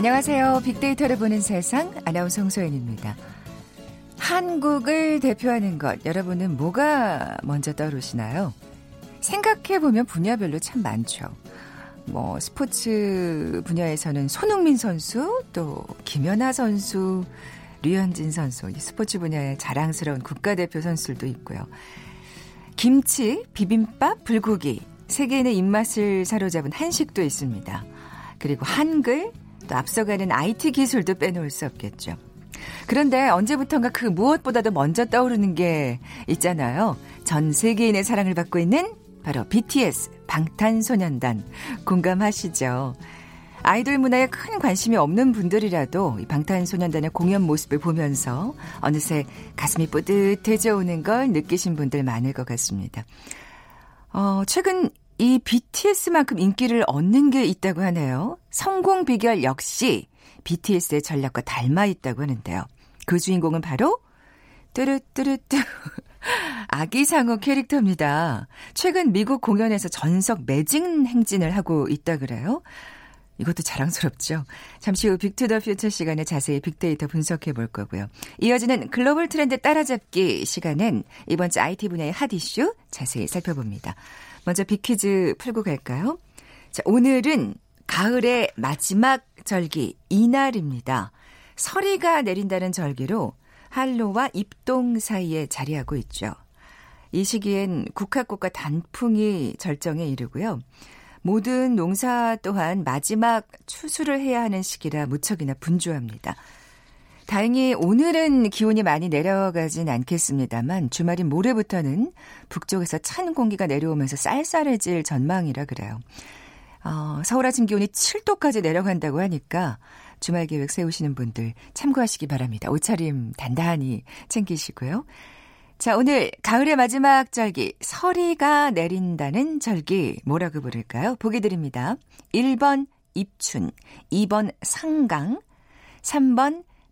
안녕하세요. 빅데이터를 보는 세상 아나운서 홍소연입니다. 한국을 대표하는 것 여러분은 뭐가 먼저 떠오르시나요? 생각해 보면 분야별로 참 많죠. 뭐 스포츠 분야에서는 손흥민 선수, 또 김연아 선수, 류현진 선수, 스포츠 분야의 자랑스러운 국가대표 선수들도 있고요. 김치, 비빔밥, 불고기, 세계인의 입맛을 사로잡은 한식도 있습니다. 그리고 한글, 또 앞서가는 IT 기술도 빼놓을 수 없겠죠. 그런데 언제부턴가 그 무엇보다도 먼저 떠오르는 게 있잖아요. 전 세계인의 사랑을 받고 있는 바로 BTS, 방탄소년단. 공감하시죠? 아이돌 문화에 큰 관심이 없는 분들이라도 이 방탄소년단의 공연 모습을 보면서 어느새 가슴이 뿌듯해져 오는 걸 느끼신 분들 많을 것 같습니다. 어, 최근 이 BTS만큼 인기를 얻는 게 있다고 하네요. 성공 비결 역시 BTS의 전략과 닮아 있다고 하는데요. 그 주인공은 바로 뚜루뚜루뚜 아기 상어 캐릭터입니다. 최근 미국 공연에서 전석 매진 행진을 하고 있다 그래요. 이것도 자랑스럽죠. 잠시 후 Big to the Future 시간에 자세히 빅데이터 분석해 볼 거고요. 이어지는 글로벌 트렌드 따라잡기 시간엔 이번 주 IT 분야의 핫 이슈 자세히 살펴봅니다. 먼저 빅퀴즈 풀고 갈까요? 자, 오늘은 가을의 마지막 절기 이날입니다. 서리가 내린다는 절기로 한로와 입동 사이에 자리하고 있죠. 이 시기엔 국화꽃과 단풍이 절정에 이르고요. 모든 농사 또한 마지막 추수를 해야 하는 시기라 무척이나 분주합니다. 다행히 오늘은 기온이 많이 내려가진 않겠습니다만 주말인 모레부터는 북쪽에서 찬 공기가 내려오면서 쌀쌀해질 전망이라 그래요. 어, 서울 아침 기온이 7도까지 내려간다고 하니까 주말 계획 세우시는 분들 참고하시기 바랍니다. 옷차림 단단히 챙기시고요. 자, 오늘 가을의 마지막 절기, 서리가 내린다는 절기, 뭐라고 부를까요? 보기 드립니다. 1번 입춘, 2번 상강, 3번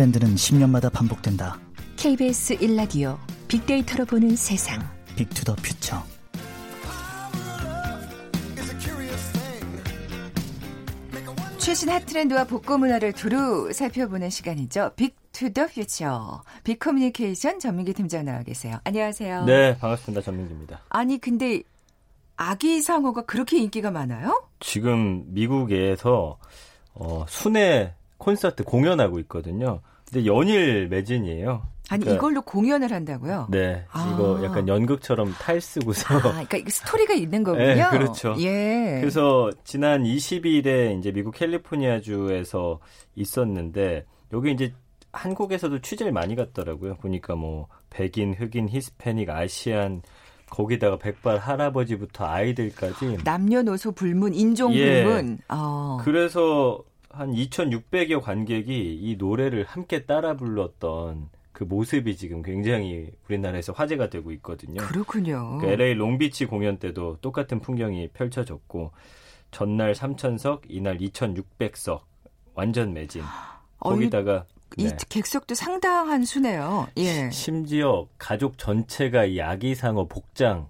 트렌드는 10년마다 반복된다. KBS 1라디오 빅데이터로 보는 세상. Big to the Future. 최신 핫 트렌드와 복고 문화를 두루 살펴보는 시간이죠. Big to the Future. 빅커뮤니케이션 전민기 팀장 나와 계세요. 안녕하세요. 네, 반갑습니다. 전민기입니다. 아니 근데 아기 상어가 그렇게 인기가 많아요? 지금 미국에서 어, 순회 콘서트 공연하고 있거든요. 근데 연일 매진이에요. 아니 그러니까, 이걸로 공연을 한다고요? 네, 아. 이거 약간 연극처럼 탈 쓰고서. 아, 그러니까 스토리가 있는 거군요. 네, 그렇죠. 예. 그래서 지난 20일에 이제 미국 캘리포니아 주에서 있었는데 여기 이제 한국에서도 취재를 많이 갔더라고요. 보니까 뭐 백인, 흑인, 히스패닉, 아시안 거기다가 백발 할아버지부터 아이들까지 남녀노소 불문, 인종 예. 불문. 어. 그래서 한 2,600여 관객이 이 노래를 함께 따라 불렀던 그 모습이 지금 굉장히 우리나라에서 화제가 되고 있거든요. 그렇군요. 그 LA 롱비치 공연 때도 똑같은 풍경이 펼쳐졌고 전날 3,000석, 이날 2,600석 완전 매진. 거기다가 이 네. 객석도 상당한 수네요. 예. 심지어 가족 전체가 이 아기상어 복장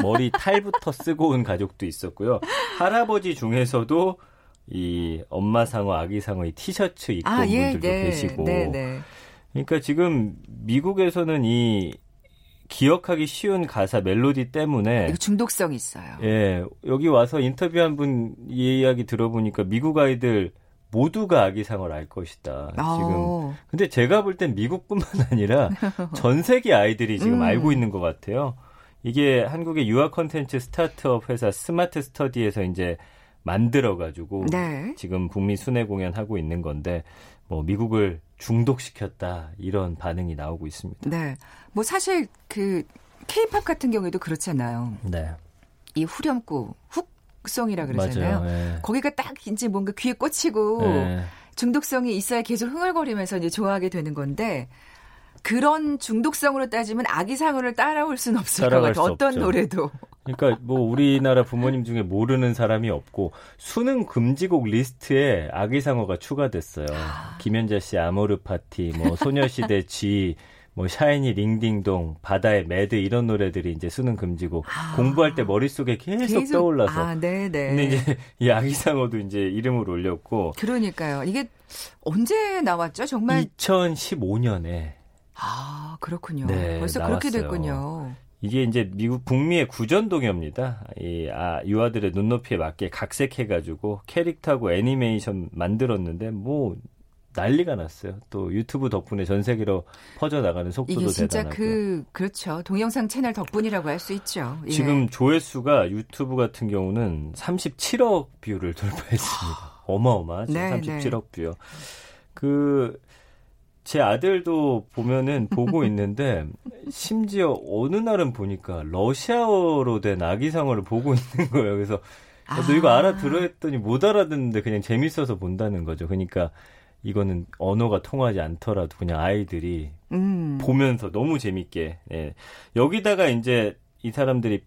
머리 탈부터 쓰고 온 가족도 있었고요. 할아버지 중에서도 이 엄마 상어, 아기 상어 이 티셔츠 입고 아, 온 예, 분들도 네, 계시고. 네, 네. 그러니까 지금 미국에서는 이 기억하기 쉬운 가사 멜로디 때문에 중독성 있어요. 예. 여기 와서 인터뷰한 분 이야기 들어보니까 미국 아이들 모두가 아기 상어를 알 것이다. 오. 지금. 어. 근데 제가 볼 땐 미국뿐만 아니라 전 세계 아이들이 지금 음. 알고 있는 것 같아요. 이게 한국의 유아 컨텐츠 스타트업 회사 스마트 스터디에서 이제 만들어가지고 네. 지금 북미 순회 공연하고 있는 건데 뭐 미국을 중독시켰다 이런 반응이 나오고 있습니다. 네, 뭐 사실 그 케이팝 같은 경우에도 그렇잖아요. 네. 이 후렴구 훅 중독성이라 그러잖아요. 네. 거기가 딱 이제 뭔가 귀에 꽂히고 네. 중독성이 있어야 계속 흥얼거리면서 이제 좋아하게 되는 건데 그런 중독성으로 따지면 아기상어를 따라올 수는 없을 것 같아요. 어떤 없죠. 노래도. 그러니까 뭐 우리나라 부모님 중에 모르는 사람이 없고 수능 금지곡 리스트에 아기상어가 추가됐어요. 아. 김연자 씨 Amor Fati, 뭐 소녀시대 Gee, 뭐 샤이니 Ring Ding Dong, 바다의 Mad 이런 노래들이 이제 수능 금지곡 아. 공부할 때 머릿속에 계속, 계속 떠올라서. 아, 네, 네. 근데 이제 이 아기상어도 이제 이름을 올렸고. 그러니까요. 이게 언제 나왔죠? 정말 2015년에 아, 그렇군요. 네, 벌써 나왔어요. 그렇게 됐군요. 이게 이제 미국 북미의 구전 동요입니다. 이 아, 유아들의 눈높이에 맞게 각색해 가지고 캐릭터하고 애니메이션 만들었는데 뭐 난리가 났어요. 또 유튜브 덕분에 전 세계로 퍼져 나가는 속도도 이게 진짜 대단하고. 그 그렇죠. 동영상 채널 덕분이라고 할 수 있죠. 예. 지금 조회수가 유튜브 같은 경우는 37억 뷰를 돌파했습니다. 어마어마하죠. 네, 37억 네. 뷰요. 그 제 아들도 보면은 보고 있는데 심지어 어느 날은 보니까 러시아어로 된 아기상어를 보고 있는 거예요. 그래서 아. 너 이거 알아들어 했더니 못 알아듣는데 그냥 재밌어서 본다는 거죠. 그러니까 이거는 언어가 통하지 않더라도 그냥 아이들이 음. 보면서 너무 재밌게 예. 여기다가 이제 이 사람들이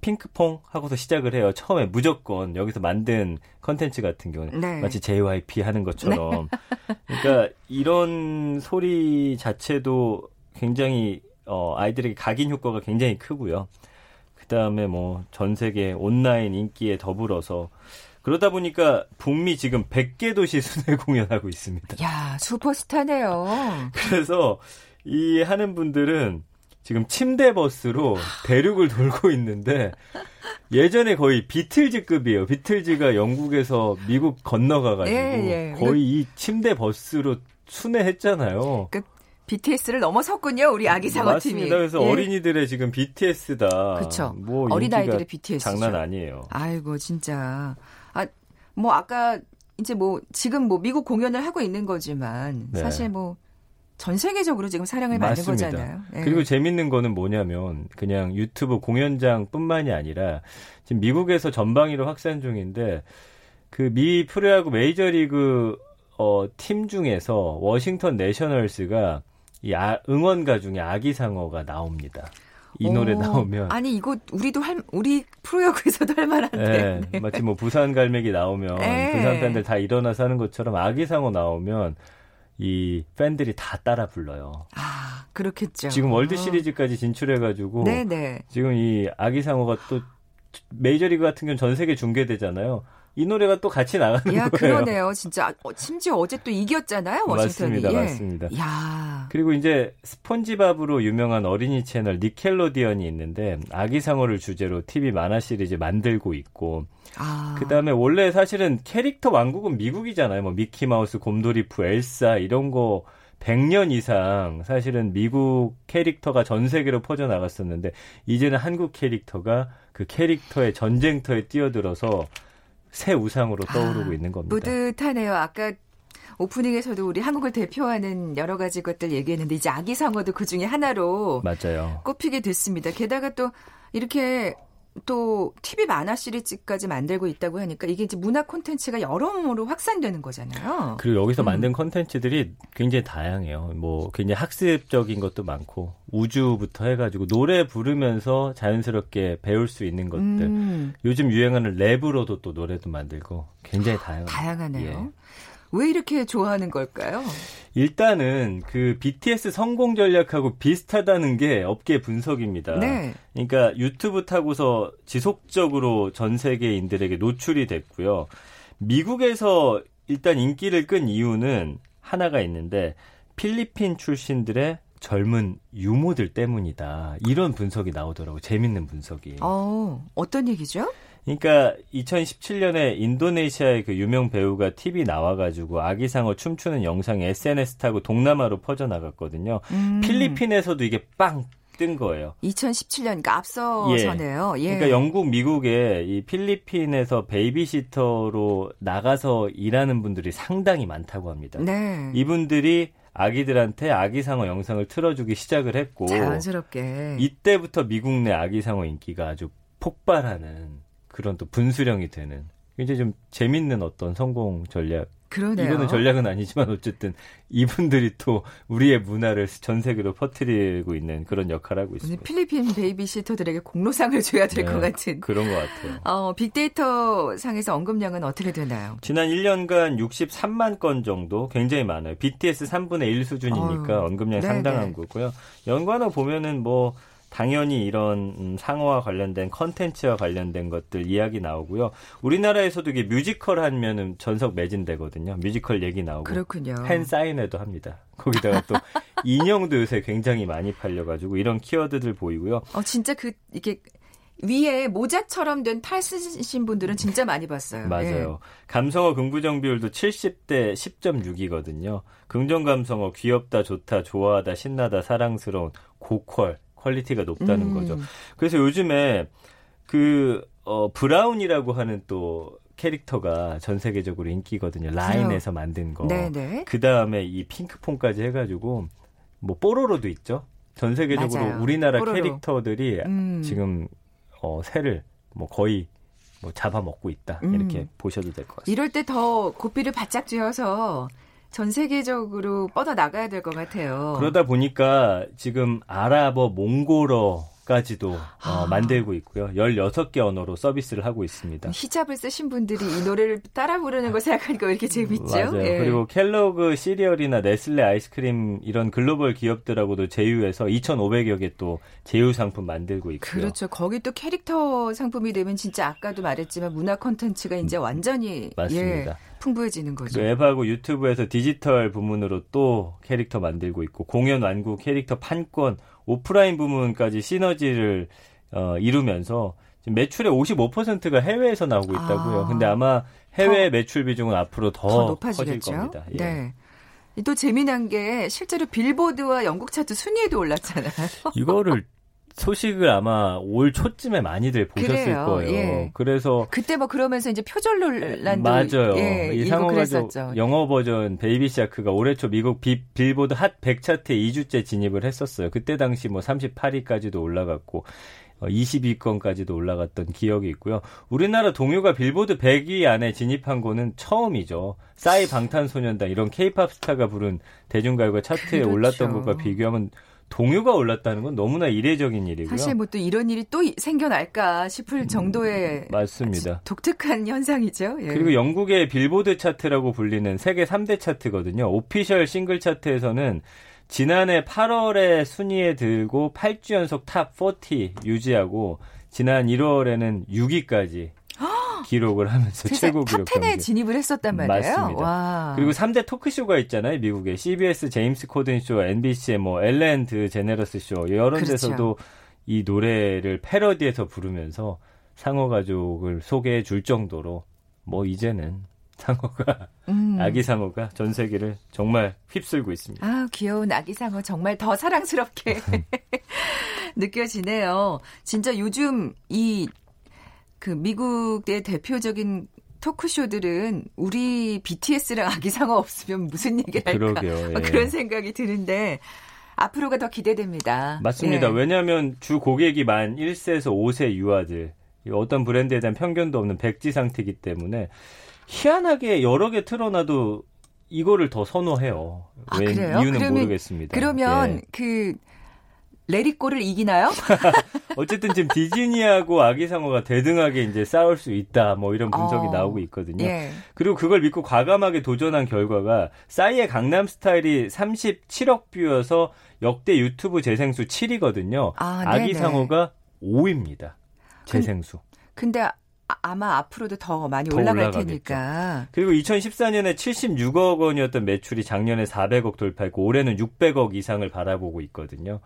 핑크퐁 하고서 시작을 해요. 처음에 무조건 여기서 만든 컨텐츠 같은 경우는 네. 마치 JYP 하는 것처럼. 네. 그러니까 이런 소리 자체도 굉장히 어 아이들에게 각인 효과가 굉장히 크고요. 그다음에 뭐 전 세계 온라인 인기에 더불어서 그러다 보니까 북미 지금 100개 도시 순회 공연하고 있습니다. 야, 슈퍼스타네요. 그래서 이 하는 분들은 지금 침대 버스로 대륙을 돌고 있는데 예전에 거의 비틀즈급이에요. 비틀즈가 영국에서 미국 건너가가지고 예, 예. 거의 이 침대 버스로 순회했잖아요. 그 BTS를 넘어섰군요, 우리 아기 사과 팀이. 맞습니다. 그래서 예. 어린이들의 지금 BTS다. 그렇죠. 뭐 어린아이들의 BTS 장난 아니에요. 아이고 진짜. 아 뭐 아까 이제 뭐 지금 뭐 미국 공연을 하고 있는 거지만 네. 사실 뭐 전 세계적으로 지금 사랑을 받는. 거잖아요. 네. 그리고 재밌는 거는 뭐냐면 그냥 유튜브 공연장뿐만이 아니라 지금 미국에서 전방위로 확산 중인데 그 미 프로야구 메이저리그 어, 팀 중에서 워싱턴 내셔널스가 이 아, 응원가 중에 아기 상어가 나옵니다. 이 오, 노래 나오면 아니 이거 우리도 할 우리 프로야구에서도 할 만한데 네, 네. 마치 뭐 부산 갈매기 나오면 네. 부산 팬들 다 일어나서 하는 것처럼 아기 상어 나오면 이 팬들이 다 따라 불러요. 아, 그렇겠죠. 지금 월드 시리즈까지 진출해가지고 네네. 지금 이 아기 상어가 또 메이저리그 같은 경우는 전 세계 중계되잖아요. 이 노래가 또 같이 나가는 야, 거예요. 그러네요. 진짜 어, 심지어 어제 또 이겼잖아요. 워싱턴이. 맞습니다. 예. 맞습니다. 야. 그리고 이제 스폰지밥으로 유명한 어린이 채널 니켈로디언이 있는데 아기 상어를 주제로 TV 만화 시리즈 만들고 있고 아. 그다음에 원래 사실은 캐릭터 왕국은 미국이잖아요. 뭐 미키 마우스, 곰돌이프, 엘사 이런 거 100년 이상 사실은 미국 캐릭터가 전 세계로 퍼져 나갔었는데 이제는 한국 캐릭터가 그 캐릭터의 전쟁터에 뛰어들어서 새 우상으로 떠오르고 아, 있는 겁니다. 뿌듯하네요. 아까 오프닝에서도 우리 한국을 대표하는 여러 가지 것들 얘기했는데 이제 아기상어도 그 중에 하나로 맞아요. 꼽히게 됐습니다. 게다가 또 이렇게 또 TV 만화 시리즈까지 만들고 있다고 하니까 이게 이제 문화 콘텐츠가 여러모로 확산되는 거잖아요. 그리고 여기서 음. 만든 콘텐츠들이 굉장히 다양해요. 뭐 굉장히 학습적인 것도 많고 우주부터 해가지고 노래 부르면서 자연스럽게 배울 수 있는 것들. 음. 요즘 유행하는 랩으로도 또 노래도 만들고 굉장히 다양해요. 다양하네요. 예. 왜 이렇게 좋아하는 걸까요? 일단은 그 BTS 성공 전략하고 비슷하다는 게 업계 분석입니다. 네. 그러니까 유튜브 타고서 지속적으로 전 세계인들에게 노출이 됐고요. 미국에서 일단 인기를 끈 이유는 하나가 있는데 필리핀 출신들의 젊은 유모들 때문이다. 이런 분석이 나오더라고요. 재밌는 분석이. 어, 어떤 얘기죠? 그러니까 2017년에 인도네시아의 그 유명 배우가 TV 나와가지고 아기상어 춤추는 영상이 SNS 타고 동남아로 퍼져나갔거든요. 음. 필리핀에서도 이게 빵 뜬 거예요. 2017년, 그러니까 앞서서네요. 예. 예. 그러니까 영국, 미국에 이 필리핀에서 베이비시터로 나가서 일하는 분들이 상당히 많다고 합니다. 네. 이분들이 아기들한테 아기상어 영상을 틀어주기 시작을 했고 자연스럽게 이때부터 미국 내 아기상어 인기가 아주 폭발하는 그런 또 분수령이 되는 굉장히 좀 재밌는 어떤 성공 전략 그러네요. 이거는 전략은 아니지만 어쨌든 이분들이 또 우리의 문화를 전 세계로 퍼뜨리고 있는 그런 역할을 하고 있습니다. 필리핀 베이비시터들에게 공로상을 줘야 될것 네, 같은. 그런 것 같아요. 어, 빅데이터 상에서 언급량은 어떻게 되나요? 지난 1년간 63만 건 정도 굉장히 많아요. BTS 3분의 1 수준이니까 어휴, 언급량이 네네. 상당한 거고요. 연관어 보면은 뭐 당연히 이런 음, 상어와 관련된 컨텐츠와 관련된 것들 이야기 나오고요. 우리나라에서도 이게 뮤지컬 하면은 전석 매진되거든요. 뮤지컬 얘기 나오고 그렇군요. 팬 사인회도 합니다. 거기다가 또 인형도 요새 굉장히 많이 팔려가지고 이런 키워드들 보이고요. 어, 진짜 그, 이게, 위에 모자처럼 된팔 쓰신 분들은 진짜 많이 봤어요. 맞아요. 감성어 긍부정 비율도 70대 10.6이거든요. 긍정 감성어 귀엽다, 좋다, 좋아하다, 신나다, 사랑스러운 고퀄 quality가 높다는 음. 거죠. 그래서 요즘에 그 어, 브라운이라고 하는 또 캐릭터가 전 세계적으로 인기거든요. 라인에서 만든 거. 네네. 그 다음에 이 핑크퐁까지 해 가지고 뭐 뽀로로도 있죠. 전 세계적으로 맞아요. 우리나라 뽀로로. 캐릭터들이 음. 지금 어, 새를 뭐 거의 뭐 잡아먹고 있다 음. 이렇게 보셔도 될 것 같습니다. 이럴 때 더 고삐를 바짝 쥐어서 전 세계적으로 뻗어 나가야 될 것 같아요. 그러다 보니까 지금 아랍어, 몽골어 까지도 어, 아. 만들고 있고요. 16개 언어로 서비스를 하고 있습니다. 히잡을 쓰신 분들이 이 노래를 따라 부르는 거 생각하니까 왜 이렇게 재밌죠? 맞아요. 예. 그리고 켈로그 시리얼이나 네슬레 아이스크림 이런 글로벌 기업들하고도 제휴해서 2,500여 개 또 제휴 상품 만들고 있고요. 그렇죠. 거기 또 캐릭터 상품이 되면 진짜 아까도 말했지만 문화 콘텐츠가 이제 완전히 맞습니다. 예, 풍부해지는 거죠. 그 앱하고 유튜브에서 디지털 부문으로 또 캐릭터 만들고 있고 공연 완구 캐릭터 판권 오프라인 부문까지 시너지를 어, 이루면서 지금 매출의 55%가 해외에서 나오고 있다고요. 아. 근데 아마 해외 매출 비중은 앞으로 더, 더 커질 높아지겠죠. 겁니다. 예. 네. 또 재미난 게 실제로 빌보드와 영국 차트 순위에도 올랐잖아요. 이거를 소식을 아마 올 초쯤에 많이들 보셨을 그래요. 거예요. 예. 그래서 그때 뭐 그러면서 이제 표절 논란도 맞아요. 예, 이 그랬었죠. 영어 버전 Baby Shark가 올해 초 미국 비, 빌보드 핫 100 차트에 2주째 진입을 했었어요. 그때 당시 뭐 38위까지도 올라갔고 어, 22건까지도 올라갔던 기억이 있고요. 우리나라 동요가 빌보드 100위 안에 진입한 거는 처음이죠. 싸이 방탄소년단 이런 케이팝 스타가 부른 대중가요가 차트에 그렇죠. 올랐던 것과 비교하면 동요가 올랐다는 건 너무나 이례적인 일이고요. 사실 뭐 또 이런 일이 또 생겨날까 싶을 정도의 맞습니다. 독특한 현상이죠. 예. 그리고 영국의 빌보드 차트라고 불리는 세계 3대 차트거든요. 오피셜 싱글 차트에서는 지난해 8월에 순위에 들고 8주 연속 Top 40 유지하고 지난 1월에는 6위까지 기록을 하면서 최고 기록 Top 10에 경쟁. 진입을 했었단 말이에요. 맞습니다. 와. 그리고 3대 토크쇼가 있잖아요, 미국에. CBS 제임스 코든 쇼, NBC의 뭐 엘렌 드제너러스 쇼 여러 그렇죠. 데서도 이 노래를 패러디해서 부르면서 상어 가족을 소개해 줄 정도로 뭐 이제는 상어가 음. 아기 상어가 전 세계를 정말 휩쓸고 있습니다. 아, 귀여운 아기 상어 정말 더 사랑스럽게 느껴지네요. 진짜 요즘 이 그 미국의 대표적인 토크쇼들은 우리 BTS랑 아기 상어 없으면 무슨 얘기를 할까 그러게요. 막 예. 그런 생각이 드는데 앞으로가 더 기대됩니다. 맞습니다. 예. 왜냐하면 주 고객이 만 1세에서 5세 유아들 이 어떤 브랜드에 대한 편견도 없는 백지 상태이기 때문에 희한하게 여러 개 틀어놔도 이거를 더 선호해요. 아, 왜 그래요? 이유는 그러면- 모르겠습니다. 그러면 예. 그 레리꼬를 이기나요? 어쨌든 지금 디즈니하고 아기상어가 대등하게 이제 싸울 수 있다. 뭐 이런 분석이 어. 나오고 있거든요. 예. 그리고 그걸 믿고 과감하게 도전한 결과가 싸이의 강남 스타일이 37억 뷰여서 역대 유튜브 재생수 7위거든요. 아, 아, 기 네네. 상어가 5위입니다. 재생수. 근데 아, 마 앞으로도 더 많이 더 올라갈 올라가겠죠. 테니까. 그리고 2014년에 76억 원이었던 매출이 작년에 400억 돌파했고 올해는 600억 이상을 바라보고 있거든요.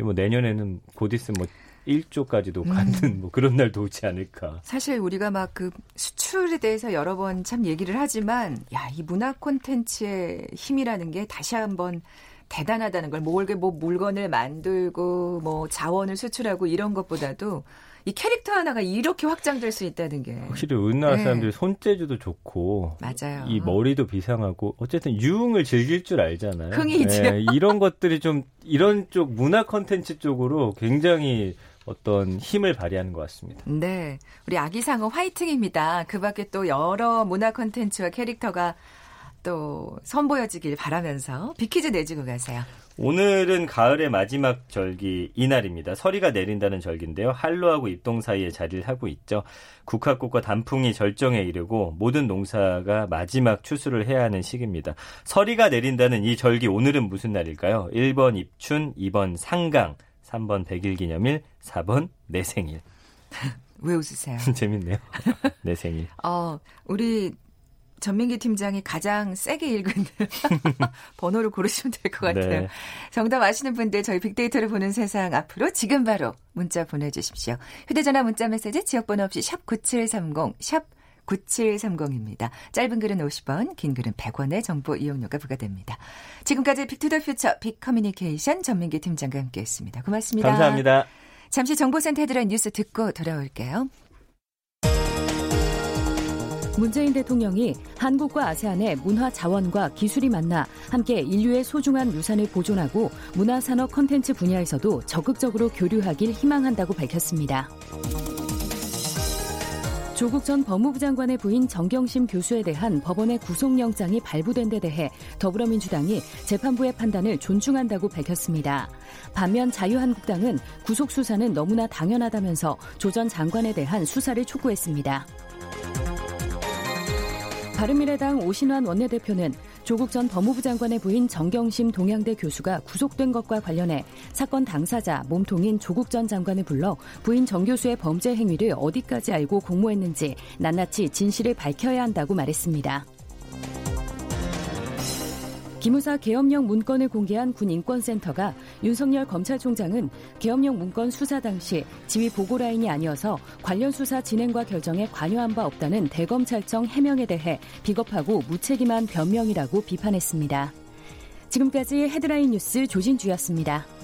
뭐 내년에는 곧 있으면 뭐 1조까지도 음. 갖는 뭐 그런 날도 오지 않을까. 사실 우리가 막 그 수출에 대해서 여러 번 참 얘기를 하지만 야, 이 문화 콘텐츠의 힘이라는 게 다시 한번 대단하다는 걸 뭐, 뭐 물건을 만들고 뭐 자원을 수출하고 이런 것보다도 이 캐릭터 하나가 이렇게 확장될 수 있다는 게 확실히 우리나라 네. 사람들이 손재주도 좋고 맞아요. 이 머리도 비상하고 어쨌든 유흥을 즐길 줄 알잖아요. 흥이죠. 예, 이런 것들이 좀 이런 쪽 문화 컨텐츠 쪽으로 굉장히 어떤 힘을 발휘하는 것 같습니다. 네. 우리 아기상어 화이팅입니다. 그 밖에 또 여러 문화 콘텐츠와 캐릭터가 또 선보여지길 바라면서 비키즈 내주고 가세요. 오늘은 가을의 마지막 절기 이날입니다. 서리가 내린다는 절기인데요. 한로하고 입동 사이에 자리를 하고 있죠. 국화꽃과 단풍이 절정에 이르고 모든 농사가 마지막 추수를 해야 하는 시기입니다. 서리가 내린다는 이 절기 오늘은 무슨 날일까요? 1번 입춘, 2번 상강, 3번 백일기념일, 4번 내 생일. 왜 웃으세요? 재밌네요. 내 생일. 어, 우리 전민기 팀장이 가장 세게 읽은 번호를 고르시면 될 것 같아요. 네. 정답 아시는 분들 저희 빅데이터를 보는 세상 앞으로 지금 바로 문자 보내주십시오. 휴대전화 문자 메시지 지역번호 없이 샵 9730, 샵 9730입니다. 짧은 글은 50원, 긴 글은 100원의 정보 이용료가 부과됩니다. 지금까지 빅투더퓨처 빅커뮤니케이션 전민기 팀장과 함께했습니다. 고맙습니다. 감사합니다. 잠시 정보센터에 들은 뉴스 듣고 돌아올게요. 문재인 대통령이 한국과 아세안의 문화 자원과 기술이 만나 함께 인류의 소중한 유산을 보존하고 문화산업 컨텐츠 분야에서도 적극적으로 교류하길 희망한다고 밝혔습니다. 조국 전 법무부 장관의 부인 정경심 교수에 대한 법원의 구속영장이 발부된 데 대해 더불어민주당이 재판부의 판단을 존중한다고 밝혔습니다. 반면 자유한국당은 구속수사는 너무나 당연하다면서 조 전 장관에 대한 수사를 촉구했습니다. 바른미래당 오신환 원내대표는 조국 전 법무부 장관의 부인 정경심 동양대 교수가 구속된 것과 관련해 사건 당사자 몸통인 조국 전 장관을 불러 부인 정 교수의 범죄 행위를 어디까지 알고 공모했는지 낱낱이 진실을 밝혀야 한다고 말했습니다. 기무사 계엄령 문건을 공개한 군인권센터가 윤석열 검찰총장은 계엄령 문건 수사 당시 지휘 보고 라인이 아니어서 관련 수사 진행과 결정에 관여한 바 없다는 대검찰청 해명에 대해 비겁하고 무책임한 변명이라고 비판했습니다. 지금까지 헤드라인 뉴스 조진주였습니다.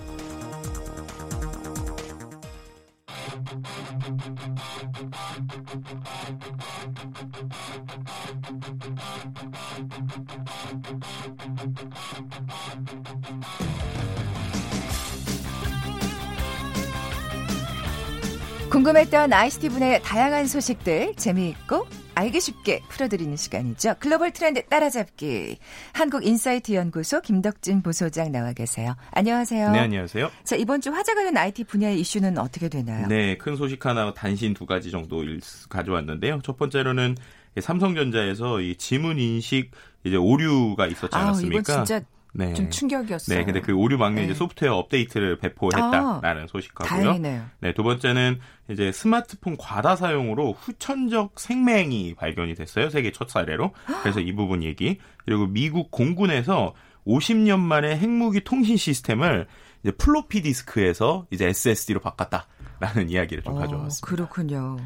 궁금했던 ICT 분야의 다양한 소식들 재미있고 알기 쉽게 풀어드리는 시간이죠. 글로벌 트렌드 따라잡기. 한국인사이트 연구소 김덕진 부소장 나와 계세요. 안녕하세요. 네, 안녕하세요. 자, 이번 주 화제가 된 IT 분야의 이슈는 어떻게 되나요? 네, 큰 소식 하나 단신 두 가지 정도 가져왔는데요. 첫 번째로는 삼성전자에서 이 지문 인식 이제 오류가 있었지 않았습니까? 아, 이건 진짜 네. 좀 충격이었어요. 네, 근데 그 오류 막는 네. 이제 소프트웨어 업데이트를 배포했다라는 아, 소식하고요. 다행이네요. 네, 두 번째는 이제 스마트폰 과다 사용으로 후천적 색맹이 발견이 됐어요. 세계 첫 사례로. 그래서 이 부분 얘기. 그리고 미국 공군에서 50년 만에 핵무기 통신 시스템을 이제 플로피 디스크에서 이제 SSD로 바꿨다라는 이야기를 좀 어, 가져왔습니다. 그렇군요.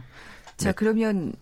자, 네. 그러면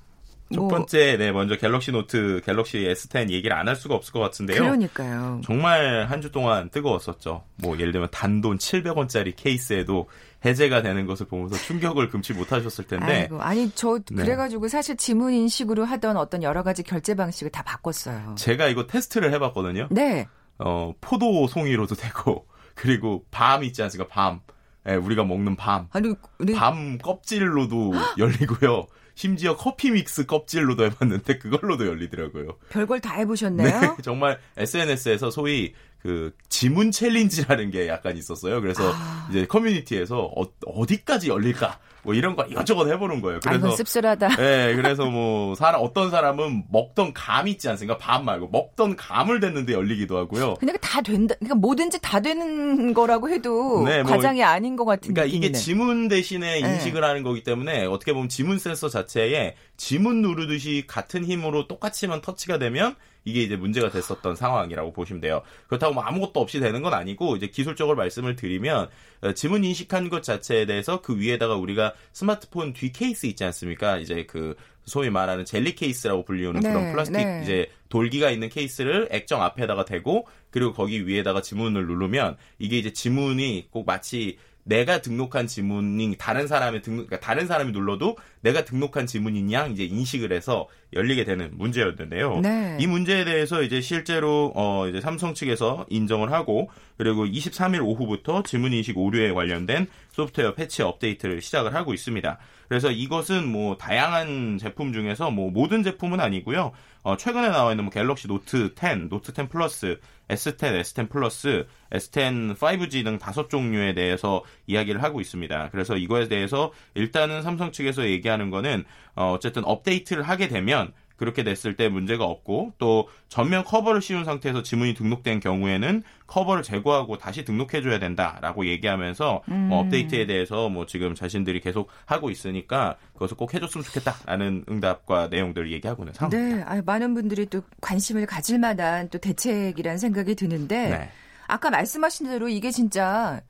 첫뭐 번째, 네, 먼저 갤럭시 노트, 갤럭시 S10 얘기를 안 할 수가 없을 것 같은데요. 그러니까요. 정말 한 주 동안 뜨거웠었죠. 뭐, 예를 들면 단돈 700원짜리 케이스에도 해제가 되는 것을 보면서 충격을 금치 못하셨을 텐데. 아이고, 아니, 저, 네. 그래가지고 사실 지문 인식으로 하던 어떤 여러 가지 결제 방식을 다 바꿨어요. 제가 이거 테스트를 해봤거든요. 네. 어, 포도 송이로도 되고, 그리고 밤 있지 않습니까? 밤. 예, 우리가 먹는 밤. 아니, 우리... 밤 껍질로도 열리고요. 심지어 커피 믹스 껍질로도 해봤는데 그걸로도 열리더라고요. 별걸 다 해보셨네요. 네, 정말 SNS에서 소위 그 지문 챌린지라는 게 약간 있었어요. 그래서 아... 이제 커뮤니티에서 어, 디까지 열릴까 뭐 이런 거 이것저것 해보는 거예요. 그래서 아이고, 씁쓸하다. 네, 그래서 뭐 사람 어떤 사람은 먹던 감 있지 않습니까? 밤 말고 먹던 감을 댔는데 열리기도 하고요. 근데 다 된다. 그러니까 뭐든지 다 되는 거라고 해도 네, 뭐, 과장이 아닌 것 같은 그러니까 느낌이네. 이게 지문 대신에 네. 인식을 네. 하는 거기 때문에 어떻게 보면 지문 센서 자체에 지문 누르듯이 같은 힘으로 똑같이만 터치가 되면 이게 이제 문제가 됐었던 상황이라고 보시면 돼요. 그렇다고 뭐 아무것도 없이 되는 건 아니고 이제 기술적으로 말씀을 드리면 어, 지문 인식한 것 자체에 대해서 그 위에다가 우리가 스마트폰 뒤 케이스 있지 않습니까? 이제 그 소위 말하는 젤리 케이스라고 불리우는 네, 그런 플라스틱 네. 이제 돌기가 있는 케이스를 액정 앞에다가 대고 그리고 거기 위에다가 지문을 누르면 이게 이제 지문이 꼭 마치 내가 등록한 지문이 다른 사람의 등록, 그러니까 다른 사람이 눌러도 내가 등록한 지문인 양 이제 인식을 해서 열리게 되는 문제였는데요. 네. 이 문제에 대해서 이제 실제로 어 이제 삼성 측에서 인정을 하고 그리고 23일 오후부터 지문 인식 오류에 관련된 소프트웨어 패치 업데이트를 시작을 하고 있습니다. 그래서 이것은 뭐 다양한 제품 중에서 뭐 모든 제품은 아니고요. 어 최근에 나와 있는 뭐 갤럭시 노트 10, 노트 10 플러스, S10, S10 플러스, S10 5G 등 다섯 종류에 대해서 이야기를 하고 있습니다. 그래서 이거에 대해서 일단은 삼성 측에서 얘기하는 거는 어 어쨌든 업데이트를 하게 되면 그렇게 됐을 때 문제가 없고 또 전면 커버를 씌운 상태에서 지문이 등록된 경우에는 커버를 제거하고 다시 등록해줘야 된다라고 얘기하면서 뭐 음. 뭐 업데이트에 대해서 뭐 지금 자신들이 계속 하고 있으니까 그것을 꼭 해줬으면 좋겠다라는 응답과 내용들을 얘기하고 있는 상황입니다. 네, 아유, 많은 분들이 또 관심을 가질 만한 또 대책이라는 생각이 드는데 네. 아까 말씀하신 대로 이게 진짜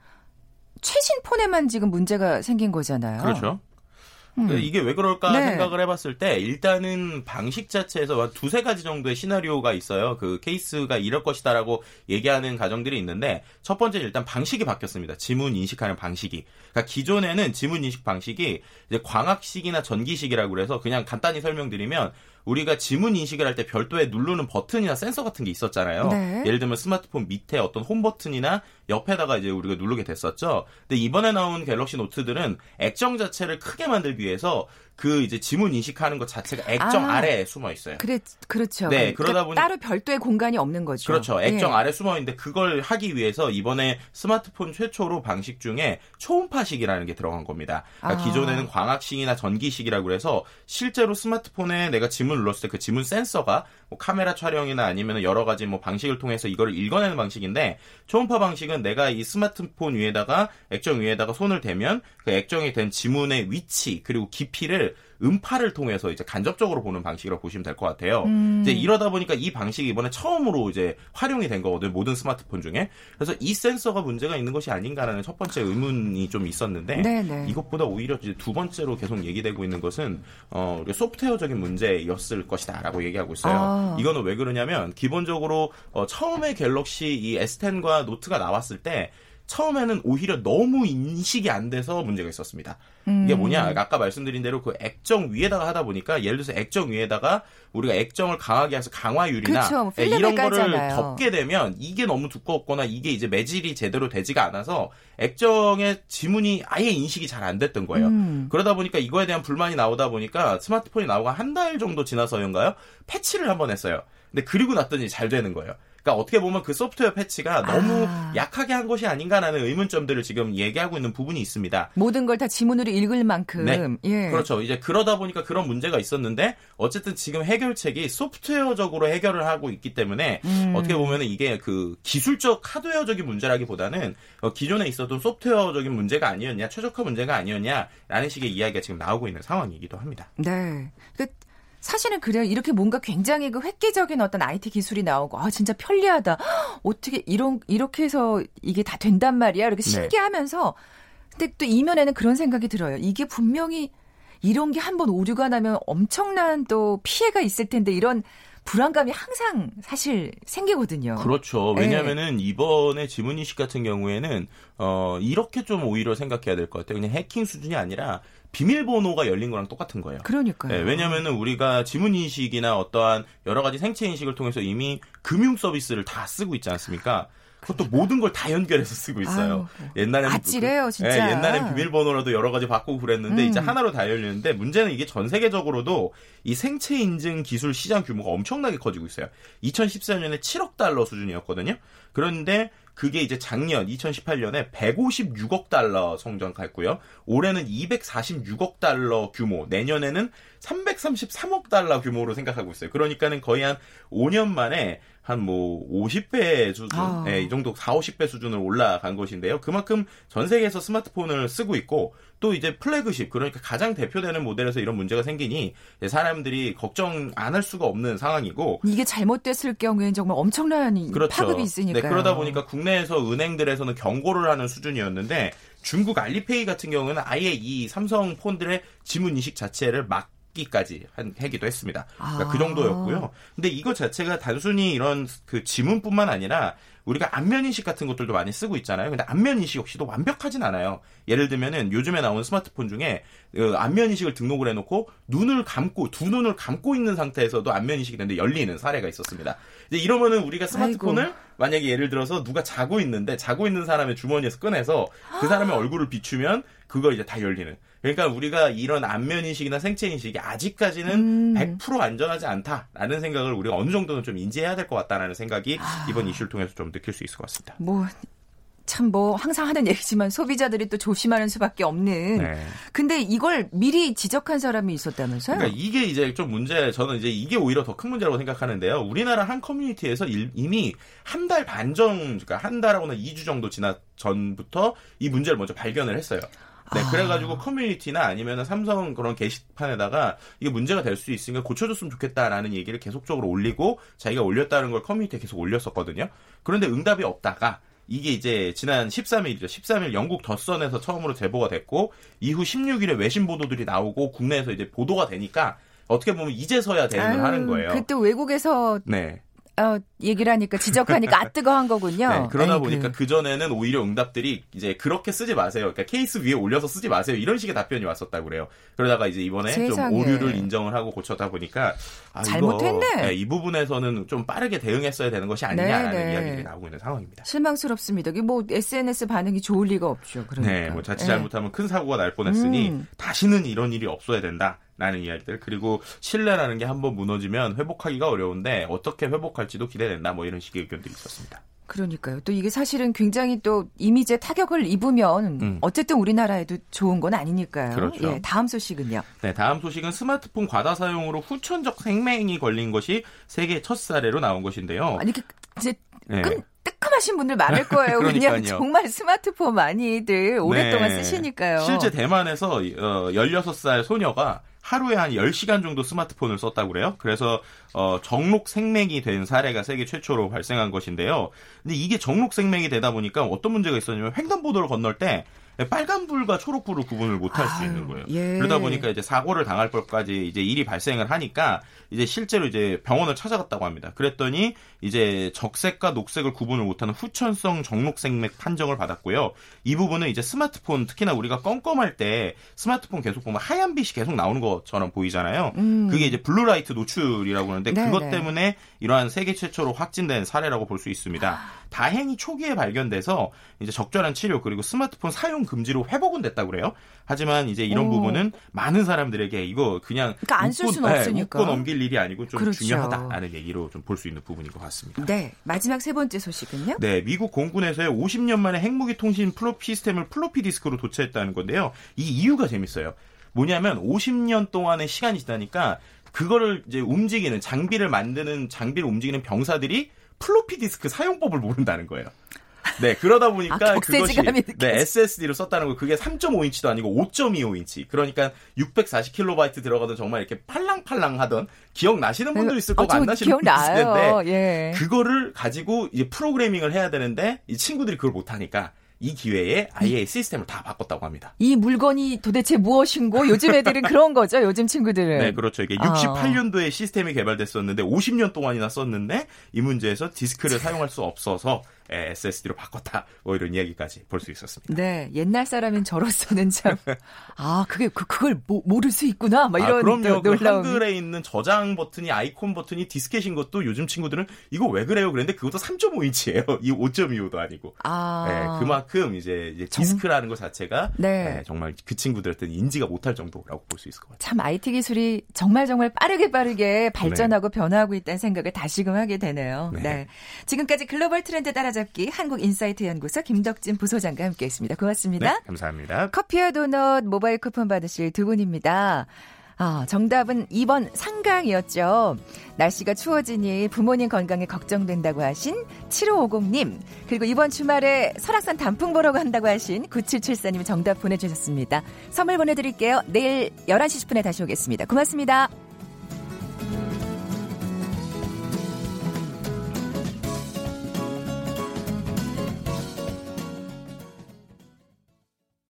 최신 폰에만 지금 문제가 생긴 거잖아요. 그렇죠. 음. 이게 왜 그럴까 네. 생각을 해봤을 때 일단은 방식 자체에서 두세 가지 정도의 시나리오가 있어요. 그 케이스가 이럴 것이다라고 얘기하는 가정들이 있는데 첫 번째 일단 방식이 바뀌었습니다. 지문 인식하는 방식이. 그러니까 기존에는 지문 인식 방식이 이제 광학식이나 전기식이라고 그래서 그냥 간단히 설명드리면 우리가 지문 인식을 할 때 별도의 누르는 버튼이나 센서 같은 게 있었잖아요. 네. 예를 들면 스마트폰 밑에 어떤 홈 버튼이나 옆에다가 이제 우리가 누르게 됐었죠. 근데 이번에 나온 갤럭시 노트들은 액정 자체를 크게 만들기 위해서 그 이제 지문 인식하는 것 자체가 액정 아, 래에 숨어 있어요. 그래, 그렇죠. 네, 그러니까 그러다 보니 따로 별도의 공간이 없는 거죠. 그렇죠. 액정 예. 아래 숨어 있는데 그걸 하기 위해서 이번에 스마트폰 최초로 방식 중에 초음파식이라는 게 들어간 겁니다. 그러니까 아. 기존에는 광학식이나 전기식이라고 그래서 실제로 스마트폰에 내가 지문을 눌렀을 때 그 지문 센서가 뭐 카메라 촬영이나 아니면 여러 가지 뭐 방식을 통해서 이거를 읽어내는 방식인데 초음파 방식은 내가 이 스마트폰 위에다가 액정 위에다가 손을 대면 그 액정이 된 지문의 위치 그리고 깊이를 음파를 통해서 이제 간접적으로 보는 방식이라고 보시면 될 것 같아요. 음. 이제 이러다 보니까 이 방식이 이번에 처음으로 이제 활용이 된 거거든요. 모든 스마트폰 중에. 그래서 이 센서가 문제가 있는 것이 아닌가라는 첫 번째 의문이 좀 있었는데 네네. 이것보다 오히려 이제 두 번째로 계속 얘기되고 있는 것은 어, 소프트웨어적인 문제였을 것이다라고 얘기하고 있어요. 아. 이거는 왜 그러냐면 기본적으로 어, 처음에 갤럭시 이 S10과 노트가 나왔을 때 처음에는 오히려 너무 인식이 안 돼서 문제가 있었습니다. 음. 이게 뭐냐? 아까 말씀드린 대로 그 액정 위에다가 하다 보니까 예를 들어서 액정 위에다가 우리가 액정을 강하게 해서 강화유리나 그쵸, 예, 이런 거를 덮게 되면 이게 너무 두꺼웠거나 이게 이제 매질이 제대로 되지가 않아서 액정의 지문이 아예 인식이 잘 안 됐던 거예요. 음. 그러다 보니까 이거에 대한 불만이 나오다 보니까 스마트폰이 나오고 한 달 정도 지나서인가요? 패치를 한번 했어요. 근데 그리고 났더니 잘 되는 거예요. 그러니까 어떻게 보면 그 소프트웨어 패치가 너무 아. 약하게 한 것이 아닌가라는 의문점들을 지금 얘기하고 있는 부분이 있습니다. 모든 걸 다 지문으로 읽을 만큼. 네. 예. 그렇죠. 이제 그러다 보니까 그런 문제가 있었는데 어쨌든 지금 해결책이 소프트웨어적으로 해결을 하고 있기 때문에 음. 어떻게 보면 이게 그 기술적 하드웨어적인 문제라기보다는 어, 기존에 있었던 소프트웨어적인 문제가 아니었냐, 최적화 문제가 아니었냐라는 식의 이야기가 지금 나오고 있는 상황이기도 합니다. 네. 그 사실은 그래요. 이렇게 뭔가 굉장히 그 획기적인 어떤 IT 기술이 나오고 아 진짜 편리하다. 어떻게 이런 이렇게 해서 이게 다 된단 말이야. 이렇게 네. 신기하면서 근데 또 이면에는 그런 생각이 들어요. 이게 분명히 이런 게 한번 오류가 나면 엄청난 또 피해가 있을 텐데 이런 불안감이 항상 사실 생기거든요. 그렇죠. 왜냐하면은 네. 이번에 지문 인식 같은 경우에는 어 이렇게 좀 오히려 생각해야 될 것 같아요. 그냥 해킹 수준이 아니라 비밀번호가 열린 거랑 똑같은 거예요. 그러니까요. 네, 왜냐하면 우리가 지문 인식이나 어떠한 여러 가지 생체 인식을 통해서 이미 금융 서비스를 다 쓰고 있지 않습니까? 그것도 모든 걸 다 연결해서 쓰고 있어요. 아유, 옛날에는 아찔해요, 진짜. 네, 옛날엔 비밀번호라도 여러 가지 바꾸고 그랬는데 음. 이제 하나로 다 열리는데 문제는 이게 전 세계적으로도 이 생체 인증 기술 시장 규모가 엄청나게 커지고 있어요. 2014년에 7억 달러 수준이었거든요. 그런데 그게 이제 작년 2018년에 156억 달러 성장했고요. 올해는 246억 달러 규모, 내년에는 333억 달러 규모로 생각하고 있어요. 그러니까는 거의 한 5년 만에 한 뭐 50배 수준, 아. 네, 이 정도 4, 50배 수준으로 올라간 것인데요. 그만큼 전 세계에서 스마트폰을 쓰고 있고 또 이제 플래그십 그러니까 가장 대표되는 모델에서 이런 문제가 생기니 사람들이 걱정 안 할 수가 없는 상황이고 이게 잘못됐을 경우에는 정말 엄청난 그렇죠. 파급이 있으니까 네, 그러다 보니까 국내에서 은행들에서는 경고를 하는 수준이었는데 중국 알리페이 같은 경우는 아예 이 삼성 폰들의 지문 인식 자체를 막 기까지 한, 하기도 했습니다. 그러니까 그 아. 그 정도였고요. 근데 이거 자체가 단순히 이런 그 지문뿐만 아니라 우리가 안면 인식 같은 것들도 많이 쓰고 있잖아요. 근데 안면 인식 역시도 완벽하진 않아요. 예를 들면은 요즘에 나오는 스마트폰 중에 그 안면 인식을 등록을 해놓고 눈을 감고 두 눈을 감고 있는 상태에서도 안면 인식이 되는데 열리는 사례가 있었습니다. 이제 이러면은 우리가 스마트폰을 아이고. 만약에 예를 들어서 누가 자고 있는데 자고 있는 사람의 주머니에서 꺼내서 그 사람의 얼굴을 비추면 그거 이제 다 열리는. 그러니까 우리가 이런 안면 인식이나 생체 인식이 아직까지는 음. 100% 안전하지 않다라는 생각을 우리가 어느 정도는 좀 인지해야 될 것 같다라는 생각이 아. 이번 이슈를 통해서 좀 느낄 수 있을 것 같습니다. 뭐 참 뭐 항상 하는 얘기지만 소비자들이 또 조심하는 수밖에 없는. 네. 근데 이걸 미리 지적한 사람이 있었다면서요? 그러니까 이게 이제 좀 문제. 저는 이제 이게 오히려 더 큰 문제라고 생각하는데요. 우리나라 한 커뮤니티에서 이미 한 달 반 전, 그러니까 한 달하고는 2주 정도 지나 전부터 이 문제를 먼저 발견을 했어요. 네, 아. 그래가지고 커뮤니티나 아니면 삼성 그런 게시판에다가 이게 문제가 될 수 있으니까 고쳐줬으면 좋겠다라는 얘기를 계속적으로 올리고 자기가 올렸다는 걸 커뮤니티에 계속 올렸었거든요. 그런데 응답이 없다가 이게 이제 지난 13일이죠. 13일 영국 더선에서 처음으로 제보가 됐고 이후 16일에 외신 보도들이 나오고 국내에서 이제 보도가 되니까 어떻게 보면 이제서야 대응을 아유, 하는 거예요. 그때 외국에서 네. 어, 얘기를 하니까 지적하니까 아 뜨거한 거군요. 네, 그러다 아이고. 보니까 그 전에는 오히려 응답들이 이제 그렇게 쓰지 마세요. 그러니까 케이스 위에 올려서 쓰지 마세요. 이런 식의 답변이 왔었다고 그래요. 그러다가 이제 이번에 세상에. 좀 오류를 인정을 하고 고쳤다 보니까 아, 잘못했네. 이거, 네, 이 부분에서는 좀 빠르게 대응했어야 되는 것이 아니냐라는 네, 네. 이야기들이 나오고 있는 상황입니다. 실망스럽습니다. 이게 뭐 SNS 반응이 좋을 리가 없죠. 그러니까. 네, 뭐 자칫 네. 잘못하면 큰 사고가 날 뻔했으니 음. 다시는 이런 일이 없어야 된다. 라는 이야기들 그리고 신뢰라는 게 한번 무너지면 회복하기가 어려운데 어떻게 회복할지도 기대된다 뭐 이런 식의 의견들이 있었습니다. 그러니까요. 또 이게 사실은 굉장히 또 이미지에 타격을 입으면 음. 어쨌든 우리나라에도 좋은 건 아니니까요. 그렇죠. 예, 다음 소식은요. 네, 다음 소식은 스마트폰 과다 사용으로 후천적 생명이 걸린 것이 세계 첫 사례로 나온 것인데요. 아니 이제 네. 뜨끔하신 분들 많을 거예요. 그냥 정말 스마트폰 많이들 오랫동안 네. 쓰시니까요. 실제 대만에서 어, 16살 소녀가 하루에 한 10시간 정도 스마트폰을 썼다고 그래요. 그래서 어, 정록 생맥이 된 사례가 세계 최초로 발생한 것인데요. 근데 이게 정록 생맥이 되다 보니까 어떤 문제가 있었냐면 횡단보도를 건널 때 빨간불과 초록불을 구분을 못할 수 있는 거예요. 예. 그러다 보니까 이제 사고를 당할 것까지 이제 일이 발생을 하니까 이제 실제로 이제 병원을 찾아갔다고 합니다. 그랬더니 이제 적색과 녹색을 구분을 못하는 후천성 적록색맹 판정을 받았고요. 이 부분은 이제 스마트폰 특히나 우리가 껌껌할 때 스마트폰 계속 보면 하얀 빛이 계속 나오는 것처럼 보이잖아요. 음. 그게 이제 blue light 노출이라고 하는데 네네. 그것 때문에 이러한 세계 최초로 확진된 사례라고 볼 수 있습니다. 다행히 초기에 발견돼서 이제 적절한 치료 그리고 스마트폰 사용 금지로 회복은 됐다고 그래요. 하지만 이제 이런 오. 부분은 많은 사람들에게 이거 그냥 그러니까 안쓸 수는 네, 없으니까 웃고 넘길 일이 아니고 좀 그렇죠. 중요하다라는 얘기로 좀 볼 수 있는 부분인 것 같습니다. 네, 마지막 세 번째 소식은요? 네, 미국 공군에서의 50년 만에 핵무기 통신 플로피 시스템을 플로피 디스크로 동작했다는 건데요. 이 이유가 재밌어요. 뭐냐면 50년 동안의 시간이 지나니까 그거를 이제 움직이는 장비를 만드는 장비를 움직이는 병사들이 플로피 디스크 사용법을 모른다는 거예요. 네, 그러다 보니까 아, 그것이 네, SSD로 썼다는 거 그게 3.5인치도 아니고 5.25인치. 그러니까 640kB 들어가던 정말 이렇게 팔랑팔랑 하던 기억 나시는 분도 있을 거고 아, 안 나시는 분도 있을 텐데 예. 그거를 가지고 이제 프로그래밍을 해야 되는데 이 친구들이 그걸 못 하니까 이 기회에 아예 시스템을 다 바꿨다고 합니다. 이 물건이 도대체 무엇인고 요즘 애들은 그런 거죠. 요즘 친구들은. 네, 그렇죠. 이게 68년도에 아. 시스템이 개발됐었는데 50년 동안이나 썼는데 이 문제에서 디스크를 사용할 수 없어서 SSD로 바꿨다. 뭐 이런 이야기까지 볼 수 있었습니다. 네, 옛날 사람인 저로서는 참 아, 그게 그, 그걸 모, 모를 수 있구나. 막 아, 이런 아, 그럼요. 그 한글에 있는 저장 버튼이 아이콘 버튼이 디스켓인 것도 요즘 친구들은 이거 왜 그래요? 그랬는데 그것도 3.5인치예요. 이 5.25도 아니고. 아. 네, 그만큼 이제, 이제 디스크라는 것 자체가 네. 네, 정말 그 친구들한테는 인지가 못할 정도라고 볼 수 있을 것 같아요. 참 IT 기술이 정말 정말 빠르게 빠르게 발전하고 네. 변화하고 있다는 생각을 다시금 하게 되네요. 네. 네. 지금까지 글로벌 트렌드 따라잡기 한국인사이트 연구소 김덕진 부소장과 함께했습니다. 고맙습니다. 네, 감사합니다. 커피와 도넛 모바일 쿠폰 받으실 두 분입니다. 아, 정답은 2번 상강이었죠. 날씨가 추워지니 부모님 건강에 걱정된다고 하신 7550님, 그리고 이번 주말에 설악산 단풍 보러 간다고 하신 9774님 정답 보내주셨습니다. 선물 보내드릴게요. 내일 11시 10분에 다시 오겠습니다. 고맙습니다.